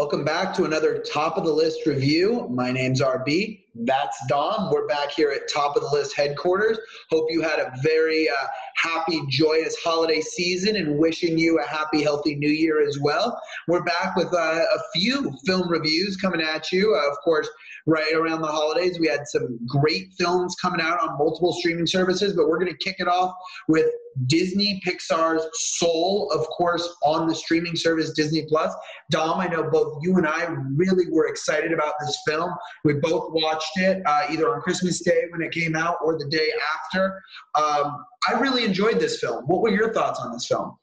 Welcome back to another top of the list review. My name's RB. That's Dom. We're back here at Top of the List headquarters. Hope you had a very uh, happy, joyous holiday season and wishing you a happy, healthy new year as well. We're back with uh, a few film reviews coming at you. Uh, of course, right around the holidays, we had some great films coming out on multiple streaming services, but we're going to kick it off with Disney Pixar's Soul, of course, on the streaming service Disney Plus. Dom, I know both you and I really were excited about this film. We both watched it uh, either on Christmas Day when it came out or the day after. Um, I really enjoyed this film. What were your thoughts on this film?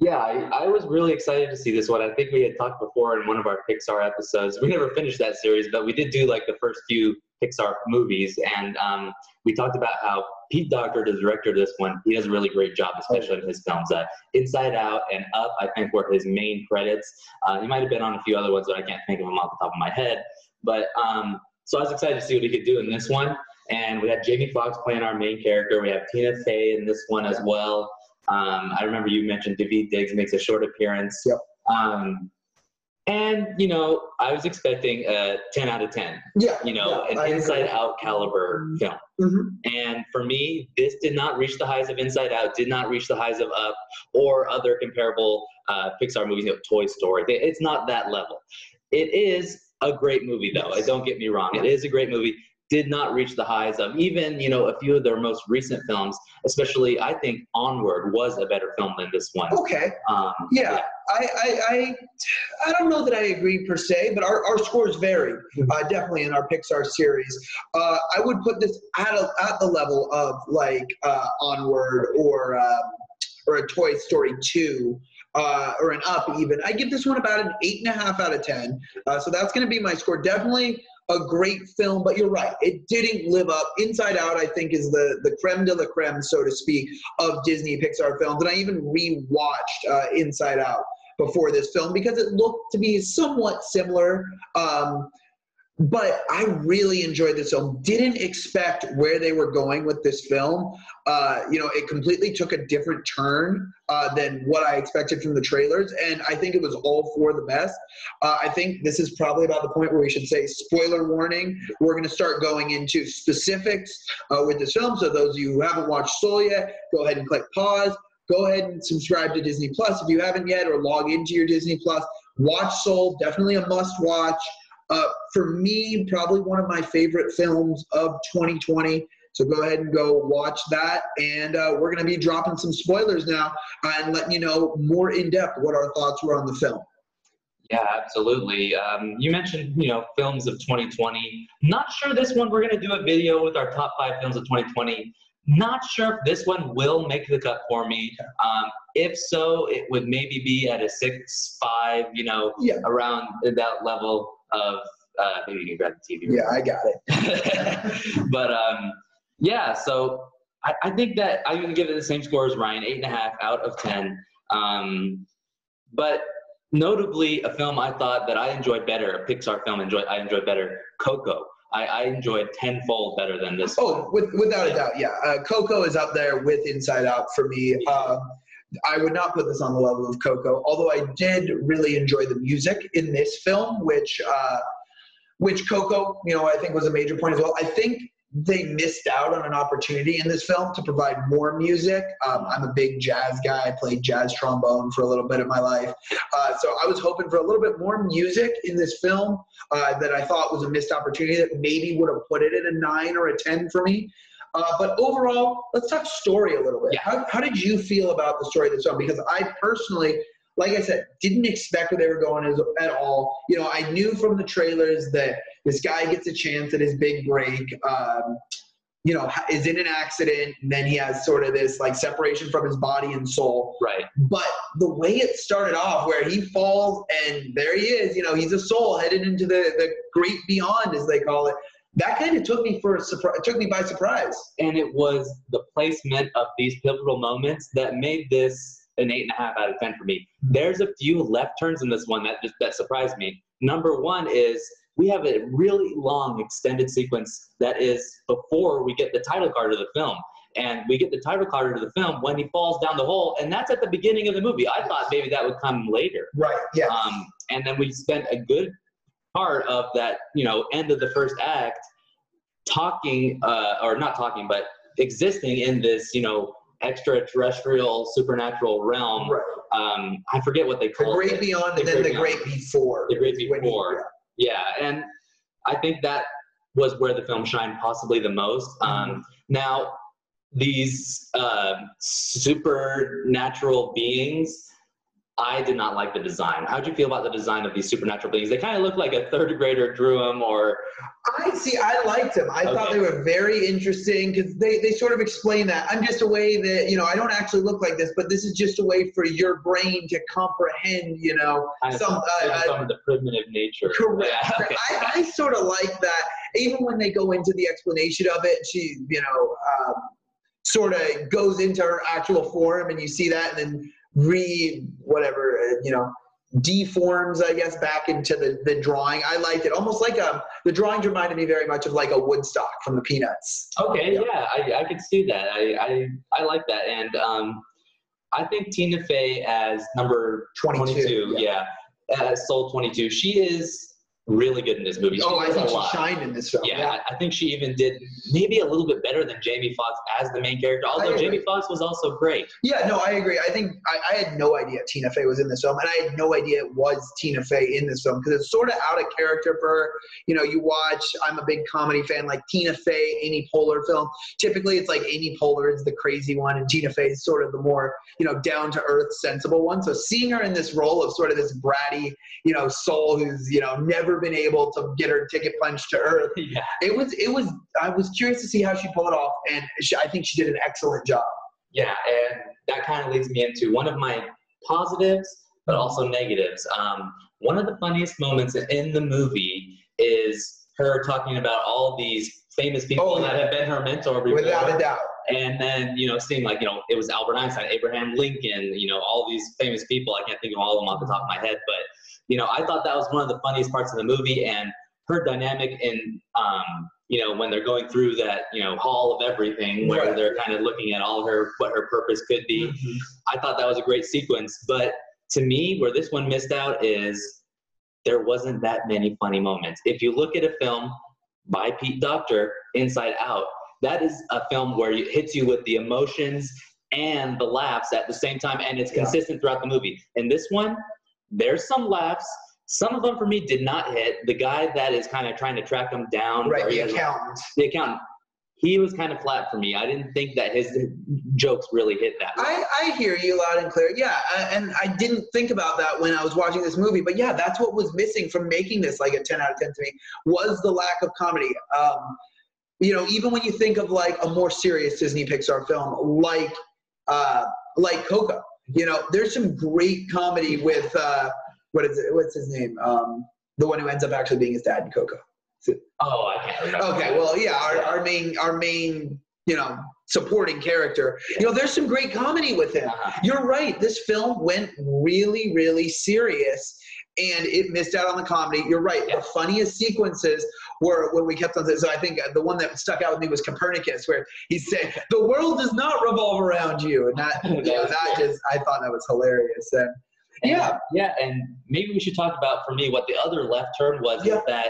Yeah, I, I, was really excited to see this one. I think we had talked before in one of our Pixar episodes. We never finished that series, but we did do like the first few Pixar movies, and um, we talked about how Pete Docter, the director of this one, he does a really great job, especially in his films. Uh, Inside Out and Up, I think, were his main credits. Uh, he might have been on a few other ones, but I can't think of them off the top of my head. But um, so I was excited to see what he could do in this one. And we had Jamie Foxx playing our main character. We have Tina Fey in this one as well. Um, I remember you mentioned Daveed Diggs makes a short appearance. Yep. Um, and you know, I was expecting a 10 out of 10. Yeah. You know, yeah, an inside out caliber film. Mm-hmm. And for me, this did not reach the highs of Inside Out, did not reach the highs of Up or other comparable uh, Pixar movies, you know, Toy Story. It's not that level. It is a great movie, though. Yes. Don't get me wrong. It is a great movie did not reach the highs of even you know a few of their most recent films especially i think onward was a better film than this one okay um, yeah, yeah. I, I, I i don't know that i agree per se but our, our scores vary mm-hmm. uh, definitely in our pixar series uh, i would put this at, a, at the level of like uh, onward or um, or a toy story 2 uh, or an up even. I give this one about an eight and a half out of ten. Uh, so that's going to be my score. Definitely a great film, but you're right. It didn't live up. Inside Out, I think, is the, the creme de la creme, so to speak, of Disney Pixar films. And I even rewatched uh, Inside Out before this film because it looked to be somewhat similar. Um, but I really enjoyed this film. Didn't expect where they were going with this film. Uh, you know, it completely took a different turn uh, than what I expected from the trailers, and I think it was all for the best. Uh, I think this is probably about the point where we should say spoiler warning. We're going to start going into specifics uh, with this film. So those of you who haven't watched Soul yet, go ahead and click pause. Go ahead and subscribe to Disney Plus if you haven't yet, or log into your Disney Plus. Watch Soul, definitely a must watch. Uh, for me, probably one of my favorite films of 2020. So go ahead and go watch that. And uh, we're going to be dropping some spoilers now and letting you know more in depth what our thoughts were on the film. Yeah, absolutely. Um, you mentioned, you know, films of 2020. Not sure this one, we're going to do a video with our top five films of 2020. Not sure if this one will make the cut for me. Um, if so, it would maybe be at a six, five, you know, yeah. around that level of uh, maybe you can grab the TV. Yeah, I got it. but um, yeah, so I, I think that I'm gonna give it the same score as Ryan, eight and a half out of ten. Um, but notably, a film I thought that I enjoyed better, a Pixar film enjoyed I enjoyed better, Coco. I, I enjoyed tenfold better than this. Oh, with, without yeah. a doubt, yeah. Uh, Coco is up there with Inside Out for me. Um, I would not put this on the level of Coco, although I did really enjoy the music in this film, which uh, which Coco, you know, I think was a major point as well. I think they missed out on an opportunity in this film to provide more music. Um, I'm a big jazz guy. I played jazz trombone for a little bit of my life. Uh, so I was hoping for a little bit more music in this film uh, that I thought was a missed opportunity that maybe would have put it at a nine or a 10 for me. Uh, but overall, let's talk story a little bit. Yeah. How, how did you feel about the story of this film? Because I personally, like I said, didn't expect where they were going as, at all. You know, I knew from the trailers that this guy gets a chance at his big break. Um, you know, is in an accident, and then he has sort of this like separation from his body and soul. Right. But the way it started off, where he falls and there he is, you know, he's a soul headed into the the great beyond, as they call it that kind of took me for a surprise took me by surprise. And it was the placement of these pivotal moments that made this an eight and a half out of ten for me. There's a few left turns in this one that just that surprised me. Number one is we have a really long extended sequence that is before we get the title card of the film. And we get the title card of the film when he falls down the hole and that's at the beginning of the movie. I thought maybe that would come later. Right yeah. Um, and then we spent a good part of that, you know, end of the first act talking, uh, or not talking, but existing in this, you know, extraterrestrial supernatural realm. Right. Um, I forget what they The call great it. beyond The and then great the great before. The great he- before. Yeah, and I think that was where the film shined possibly the most. Mm-hmm. Um, now, these uh, supernatural beings, I did not like the design. How'd you feel about the design of these supernatural beings? They kind of look like a third grader drew them, or I see. I liked them. I thought they were very interesting because they, they sort of explain that I'm just a way that you know I don't actually look like this, but this is just a way for your brain to comprehend. You know, of some. Uh, uh, some of the primitive nature. correct. Yeah, okay. I, I sort of like that. Even when they go into the explanation of it, she you know um, sort of goes into her actual form, and you see that, and then re whatever uh, you know deforms i guess back into the, the drawing i liked it almost like um the drawings reminded me very much of like a woodstock from the peanuts Okay, Yeah. yeah, I, I could see that. I, I, I like that. And um, I think Tina Fey as number 22, 22, yeah, as Soul 22, she is really good in this movie. She oh i think she lot. shined in this film Yeah, I, I think she even did maybe a little bit better than Jamie Foxx as the main character, although. Jamie Foxx was also great. Yeah, no, I agree. I think I, I had no idea Tina Fey was in this film, and I had no idea it was Tina Fey in this film because it's sort of out of character for her. You know, you watch. I'm a big comedy fan, like Tina Fey, Amy Poehler film. Typically, it's like Amy Poehler is the crazy one, and Tina Fey is sort of the more you know down to earth, sensible one. So seeing her in this role of sort of this bratty, you know, soul who's you know never been able to get her ticket punched to earth, yeah. it was it was. I was curious to see how she pulled it off, and she, I think she did an excellent job. Yeah, and that kind of leads me into one of my positives, but also negatives. Um, one of the funniest moments in the movie is her talking about all these famous people Oh, that have been her mentor before. Without a doubt. And then, you know, seeing like, you know, it was Albert Einstein, Abraham Lincoln, you know, all these famous people. I can't think of all of them off the top of my head, but, you know, I thought that was one of the funniest parts of the movie. And her dynamic in, um, you know, when they're going through that, you know, hall of everything where Right. they're kind of looking at all her, what her purpose could be. I thought that was a great sequence. But to me, where this one missed out is there wasn't that many funny moments. If you look at a film by Pete Docter, Inside Out, that is a film where it hits you with the emotions and the laughs at the same time, and it's Yeah. consistent throughout the movie. In this one, there's some laughs. Some of them for me did not hit. The guy that is kind of trying to track him down, Right, the accountant. the accountant, he was kind of flat for me. I didn't think that his jokes really hit that. I, I hear you loud and clear. Yeah, and I didn't think about that when I was watching this movie, but yeah, that's what was missing from making this like a 10 out of 10 to me was the lack of comedy. Um, you know, even when you think of like a more serious Disney Pixar film, like uh, like Coco, you know, there's some great comedy with uh, what is it? What's his name? Um, the one who ends up actually being his dad in Coco. oh, I can't remember. Okay, well, yeah, our, our main our main you know supporting character. You know, there's some great comedy with him. Uh-huh. You're right. This film went really, really serious, and it missed out on the comedy. You're right. The funniest sequences were when we kept on. So I think the one that stuck out with me was Copernicus, where he said, "The world does not revolve around you," and that you know, that just I thought that was hilarious. And And- yeah, yeah, and maybe we should talk about for me what the other left turn was Yeah. that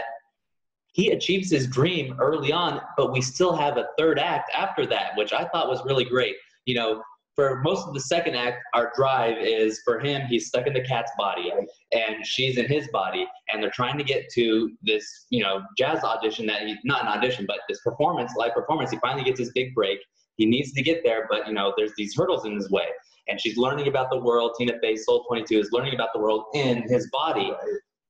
he achieves his dream early on, but we still have a third act after that, which I thought was really great. You know, for most of the second act, our drive is for him, he's stuck in the cat's body and she's in his body, and they're trying to get to this, you know, jazz audition that he not an audition, but this performance, live performance. He finally gets his big break. He needs to get there, but you know, there's these hurdles in his way. And she's learning about the world. Tina Fey, Soul 22, is learning about the world in his body.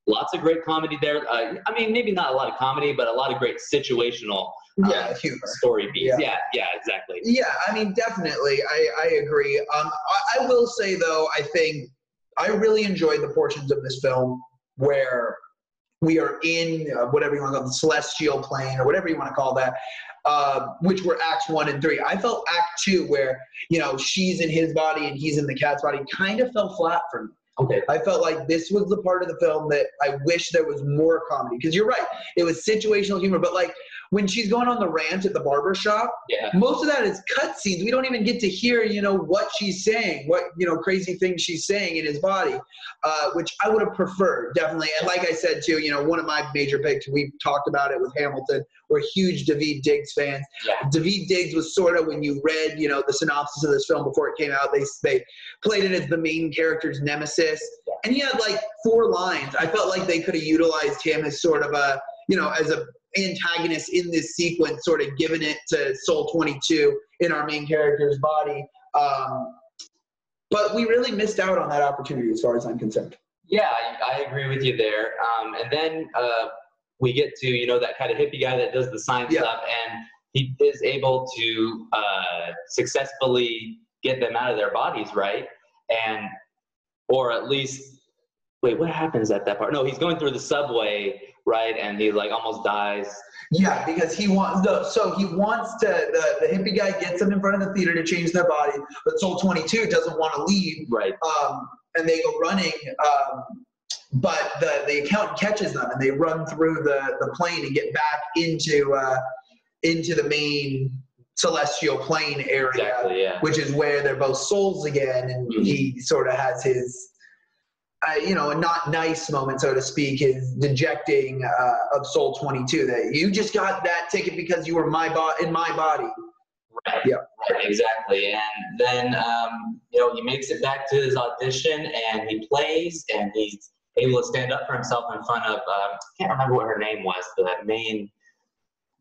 Lots of great comedy there. Uh, I mean, maybe not a lot of comedy, but a lot of great situational yeah, um, humor. story beats. Yeah. Yeah, yeah, exactly. Yeah, I mean, definitely, I, I agree. Um, I, I will say though, I think I really enjoyed the portions of this film where we are in uh, whatever you want to call it, the celestial plane or whatever you want to call that, uh, which were acts one and three. I felt act two where you know she's in his body and he's in the cat's body kind of fell flat for me. Okay. I felt like this was the part of the film that I wish there was more comedy because you're right, it was situational humor, but like when she's going on the rant at the barber shop, Yeah. most of that is cutscenes. We don't even get to hear, you know, what she's saying, what you know, crazy things she's saying in his body, uh, which I would have preferred definitely. And like I said too, you know, one of my major picks. We talked about it with Hamilton. We're huge Daveed Diggs fans. Yeah. Daveed Diggs was sort of when you read, you know, the synopsis of this film before it came out. They they played it as the main character's nemesis, and he had like four lines. I felt like they could have utilized him as sort of a, you know, as a antagonist in this sequence, sort of given it to Soul 22 in our main character's body. Um, but we really missed out on that opportunity, as far as I'm concerned. Yeah, I, I agree with you there. Um, and then uh, we get to you know that kind of hippie guy that does the science Yeah. stuff, and he is able to uh, successfully get them out of their bodies, right? And or at least wait, what happens at that part? No, he's going through the subway, right? And he like almost dies. Yeah, because he wants the so he wants to the, the hippie guy gets them in front of the theater to change their body, but Soul 22 doesn't want to leave, Right. um, and they go running. Um, but the, the accountant catches them, and they run through the, the plane and get back into uh, into the main celestial plane area, Exactly. Yeah. which is where they're both souls again, and Mhm. he sort of has his. Uh, you know, a not nice moment, so to speak, is dejecting uh, of Soul 22 that you just got that ticket because you were my bo- in my body. Right. Yeah. Right, exactly. And then um, you know he makes it back to his audition and he plays and he's able to stand up for himself in front of um, I can't remember what her name was the main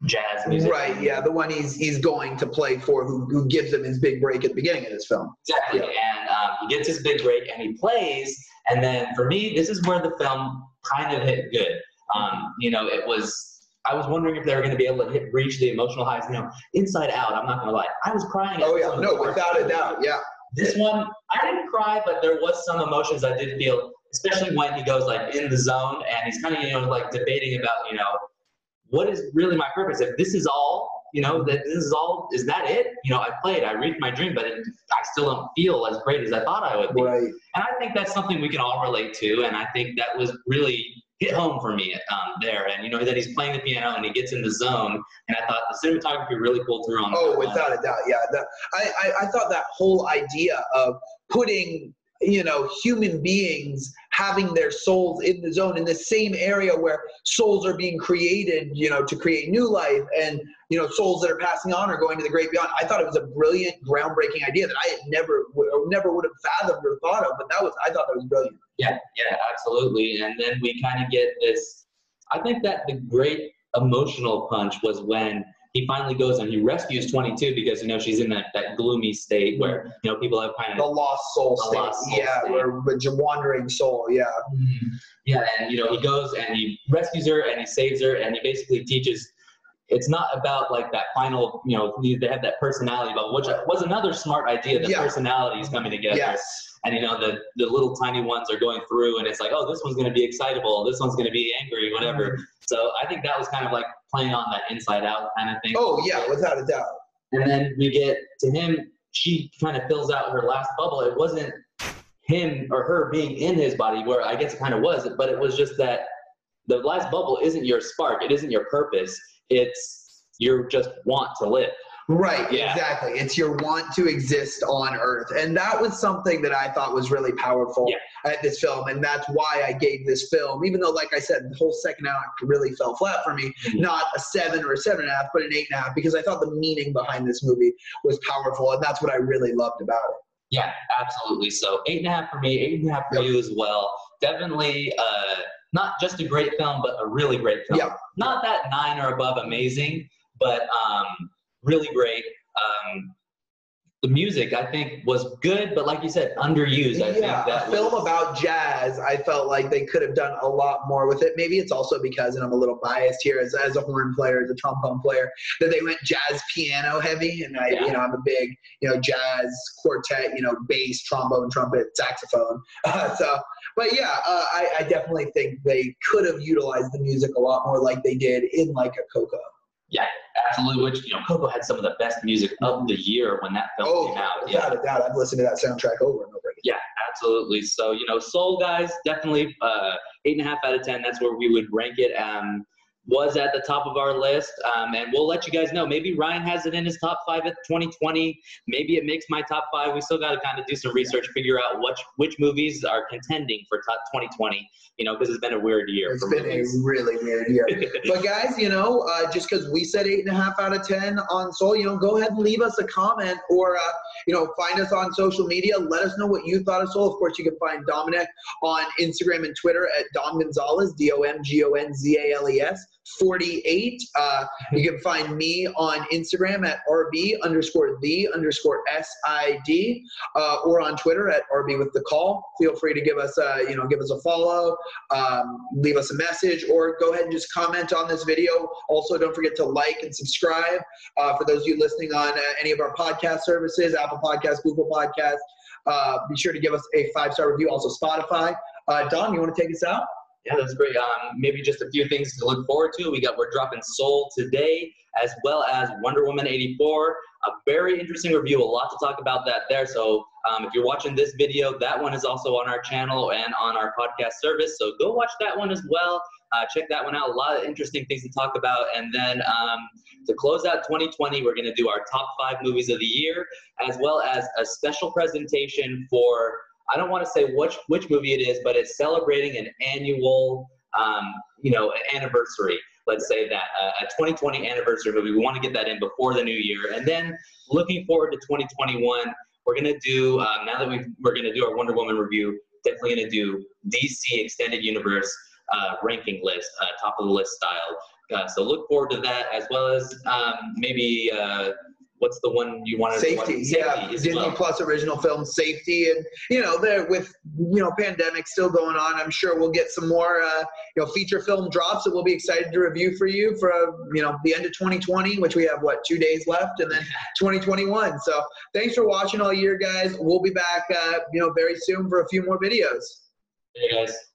jazz music. Right, yeah, the one he's he's going to play for, who, who gives him his big break at the beginning of this film. Exactly. And um, he gets his big break and he plays. And then for me, this is where the film kind of hit good. Um, you know, it was. I was wondering if they were going to be able to hit, reach the emotional highs. You know, Inside Out. I'm not going to lie. I was crying. Oh yeah, no, without a doubt, yeah. This one, I didn't cry, but there was some emotions I did feel, especially when he goes like in the zone and he's kind of you know like debating about you know what is really my purpose. If this is all you know that this is all is that it? You know, I played, I reached my dream, but it, I still don't feel as great as I thought I would be. Right. And I think that's something we can all relate to, and I think that was really hit home for me um, there. And you know that he's playing the piano and he gets in the zone, and I thought the cinematography really pulled through on Oh, without a doubt, yeah. The, I, I I thought that whole idea of putting you know human beings having their souls in the zone in the same area where souls are being created you know to create new life and you know souls that are passing on are going to the great beyond i thought it was a brilliant groundbreaking idea that i had never never would have fathomed or thought of but that was i thought that was brilliant Yeah, yeah, absolutely. And then we kind of get this. I think that the great emotional punch was when he finally goes and he rescues 22 because you know she's in that, that gloomy state where you know people have kind of the lost soul The state lost soul yeah state. with wandering soul yeah mm-hmm. yeah, and you know he goes and he rescues her and he saves her and he basically teaches. It's not about like that final, you know, they have that personality about which was another smart idea. The Yeah. personalities coming together. yes and you know the the little tiny ones are going through and it's like oh this one's going to be excitable. This one's going to be angry whatever. Mm-hmm. So i think that was kind of like playing on that inside out kind of thing. Oh yeah without a doubt. And then we get to him. She kind of fills out her last bubble. It wasn't him or her being in his body where i guess it kind of was but it was just that the last bubble isn't your spark. It isn't your purpose. It's your just want to live Right, Yeah. exactly. It's your want to exist on Earth. And that was something that I thought was really powerful Yeah. at this film. And that's why I gave this film, even though, like I said, the whole second act really fell flat for me, Mhm. not a seven or a seven and a half, but an eight and a half, because I thought the meaning behind this movie was powerful. And that's what I really loved about it. Yeah, absolutely. So eight and a half for me, eight and a half for Yep. you as well. Definitely uh, not just a great film, but a really great film. Not that nine or above amazing, but um, really great. Um, the music, I think, was good, but like you said, underused. I yeah, think that a film was- about jazz, I felt like they could have done a lot more with it. Maybe it's also because, and I'm a little biased here as, as a horn player, as a trombone player, that they went jazz piano heavy. And I, Yeah. you know, I'm a big, you know, jazz quartet, you know, bass, trombone, trumpet, saxophone. Uh, so, but yeah, uh, I, I definitely think they could have utilized the music a lot more like they did in like a Coco. Absolutely. Which you know, Coco had some of the best music of the year when that film Oh, came out. Yeah. without a doubt. I've listened to that soundtrack over and over again. Yeah, absolutely. So, you know, Soul guys, definitely uh, eight and a half out of ten. That's where we would rank it. Um, was at the top of our list, um, and we'll let you guys know. Maybe Ryan has it in his top five at 2020. Maybe it makes my top five. We still got to kind of do some research, figure out which which movies are contending for top 2020. You know, because it's been a weird year. It's been movies. a really weird year. but guys, you know, uh, just because we said eight and a half out of ten on Soul, you know, go ahead and leave us a comment or uh, you know find us on social media. Let us know what you thought of Soul. Of course, you can find Dominic on Instagram and Twitter at Dom Gonzales, D O M G O N Z A L E S. 48. Uh, you can find me on Instagram at RB underscore the underscore SID uh, or on Twitter at RB with the call. Feel free to give us a, you know, give us a follow, um, leave us a message, or go ahead and just comment on this video. Also, don't forget to like and subscribe. Uh, for those of you listening on uh, any of our podcast services, Apple Podcasts, Google Podcasts, uh, be sure to give us a five star review. Also, Spotify. Uh, Dom, you want to take us out? Yeah, that's great. Um, maybe just a few things to look forward to. We got we're dropping Soul today, as well as Wonder Woman 84. A very interesting review. A lot to talk about that there. So um, if you're watching this video, that one is also on our channel and on our podcast service. So go watch that one as well. Uh, check that one out. A lot of interesting things to talk about. And then um, to close out 2020, we're going to do our top five movies of the year, as well as a special presentation for I don't want to say which which movie it is, but it's celebrating an annual, um, you know, anniversary. Let's say that a 2020 anniversary movie. We want to get that in before the new year, and then looking forward to 2021. We're gonna do um, now that we we're gonna do our Wonder Woman review. Definitely gonna do DC Extended Universe uh, ranking list, uh, top of the list style. Uh, so look forward to that, as well as um, maybe uh, what's the one you wanted? Safety, to yeah. Safety Disney well. Plus original film Safety, and you know, there with you know pandemic still going on, I'm sure we'll get some more uh, you know feature film drops that we'll be excited to review for you for you know the end of 2020, which we have what two days left, and then 2021. So thanks for watching all year, guys. We'll be back uh, you know very soon for a few more videos. Hey guys.